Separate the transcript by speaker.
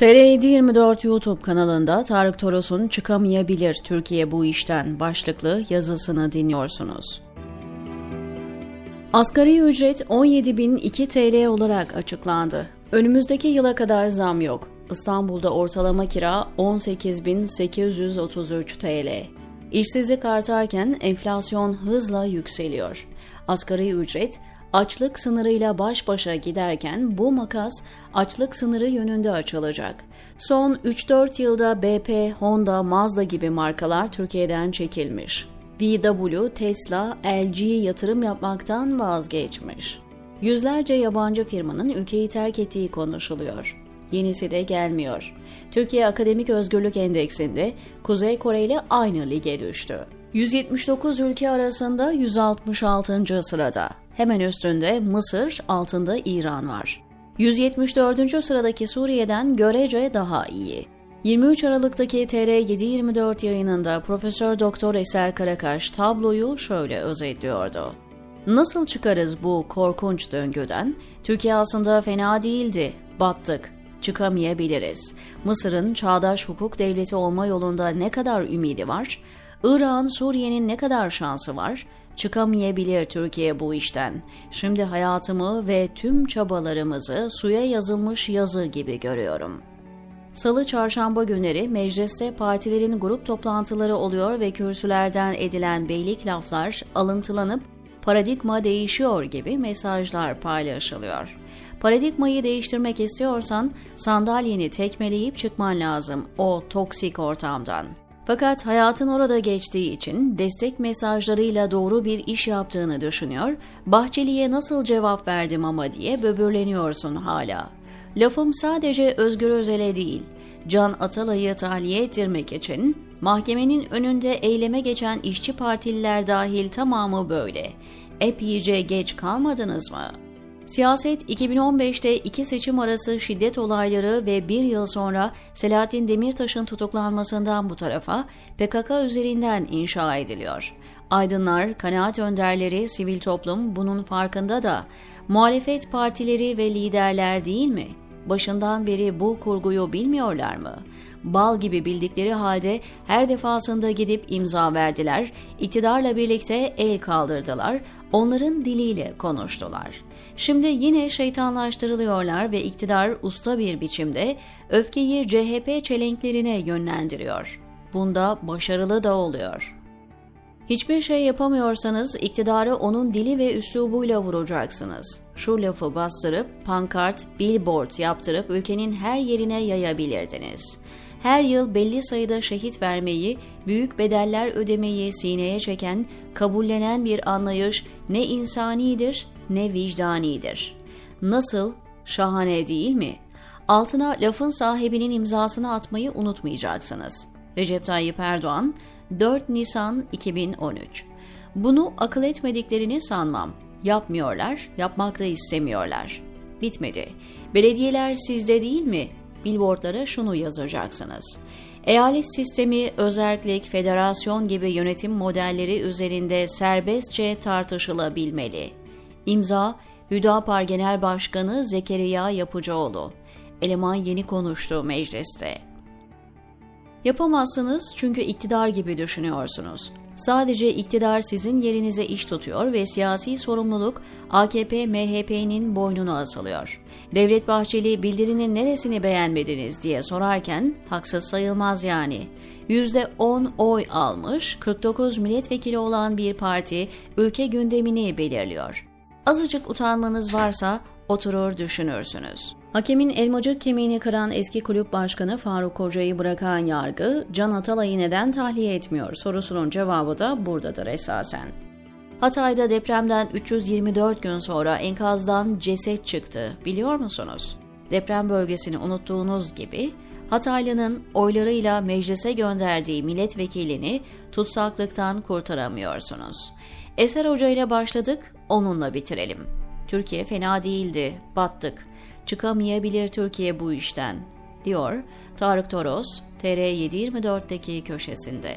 Speaker 1: TR724 YouTube kanalında Tarık Toros'un Çıkamayabilir Türkiye bu işten başlıklı yazısını dinliyorsunuz. Asgari ücret 17.002 TL olarak açıklandı. Önümüzdeki yıla kadar zam yok. İstanbul'da ortalama kira 18.833 TL. İşsizlik artarken enflasyon hızla yükseliyor. Asgari ücret açlık sınırıyla baş başa giderken bu makas açlık sınırı yönünde açılacak. Son 3-4 yılda BP, Honda, Mazda gibi markalar Türkiye'den çekilmiş. VW, Tesla, LG yatırım yapmaktan vazgeçmiş. Yüzlerce yabancı firmanın ülkeyi terk ettiği konuşuluyor. Yenisi de gelmiyor. Türkiye Akademik Özgürlük Endeksinde Kuzey Kore ile aynı lige düştü. 179 ülke arasında 166. sırada. Hemen üstünde Mısır, altında İran var. 174. sıradaki Suriye'den görece daha iyi. 23 Aralık'taki TR724 yayınında Profesör Doktor Eser Karakaş tabloyu şöyle özetliyordu. Nasıl çıkarız bu korkunç döngüden? Türkiye aslında fena değildi, battık, çıkamayabiliriz. Mısır'ın çağdaş hukuk devleti olma yolunda ne kadar ümidi var? İran, Suriye'nin ne kadar şansı var? Çıkamayabilir Türkiye bu işten. Şimdi hayatımı ve tüm çabalarımızı suya yazılmış yazı gibi görüyorum. Salı çarşamba günleri mecliste partilerin grup toplantıları oluyor ve kürsülerden edilen beylik laflar alıntılanıp paradigma değişiyor gibi mesajlar paylaşılıyor. Paradigmayı değiştirmek istiyorsan sandalyeni tekmeleyip çıkman lazım o toksik ortamdan. Fakat hayatın orada geçtiği için destek mesajlarıyla doğru bir iş yaptığını düşünüyor, Bahçeli'ye nasıl cevap verdim ama diye böbürleniyorsun hala. Lafım sadece Özgür Özel'e değil, Can Atalay'ı tahliye ettirmek için mahkemenin önünde eyleme geçen işçi partililer dahil tamamı böyle. Epeyce geç kalmadınız mı?'' Siyaset 2015'te iki seçim arası şiddet olayları ve bir yıl sonra Selahattin Demirtaş'ın tutuklanmasından bu tarafa PKK üzerinden inşa ediliyor. Aydınlar, kanaat önderleri, sivil toplum bunun farkında da muhalefet partileri ve liderler değil mi? Başından beri bu kurguyu bilmiyorlar mı? Bal gibi bildikleri halde her defasında gidip imza verdiler, iktidarla birlikte el kaldırdılar, onların diliyle konuştular. Şimdi yine şeytanlaştırılıyorlar ve iktidar usta bir biçimde öfkeyi CHP çelenklerine yönlendiriyor. Bunda başarılı da oluyor. Hiçbir şey yapamıyorsanız iktidarı onun dili ve üslubuyla vuracaksınız. Şu lafı bastırıp pankart, billboard yaptırıp ülkenin her yerine yayabilirdiniz her yıl belli sayıda şehit vermeyi, büyük bedeller ödemeyi sineye çeken, kabullenen bir anlayış ne insanidir ne vicdanidir. Nasıl? Şahane değil mi? Altına lafın sahibinin imzasını atmayı unutmayacaksınız. Recep Tayyip Erdoğan 4 Nisan 2013 Bunu akıl etmediklerini sanmam. Yapmıyorlar, yapmak da istemiyorlar. Bitmedi. Belediyeler sizde değil mi? Billboardlara şunu yazacaksınız. Eyalet sistemi, özellik, federasyon gibi yönetim modelleri üzerinde serbestçe tartışılabilmeli. İmza, Hüdapar Genel Başkanı Zekeriya Yapıcıoğlu. Eleman yeni konuştu mecliste. Yapamazsınız çünkü iktidar gibi düşünüyorsunuz. Sadece iktidar sizin yerinize iş tutuyor ve siyasi sorumluluk AKP-MHP'nin boynuna asılıyor. Devlet Bahçeli bildirinin neresini beğenmediniz diye sorarken haksız sayılmaz yani. %10 oy almış, 49 milletvekili olan bir parti ülke gündemini belirliyor. Azıcık utanmanız varsa oturur düşünürsünüz. Hakemin elmacık kemiğini kıran eski kulüp başkanı Faruk Koca'yı bırakan yargı, Can Atalay'ı neden tahliye etmiyor sorusunun cevabı da buradadır esasen. Hatay'da depremden 324 gün sonra enkazdan ceset çıktı biliyor musunuz? Deprem bölgesini unuttuğunuz gibi Hataylı'nın oylarıyla meclise gönderdiği milletvekilini tutsaklıktan kurtaramıyorsunuz. Eser Hoca ile başladık, onunla bitirelim. Türkiye fena değildi, battık. Çıkamayabilir Türkiye bu işten, diyor Tarık Toros, TR724'deki köşesinde.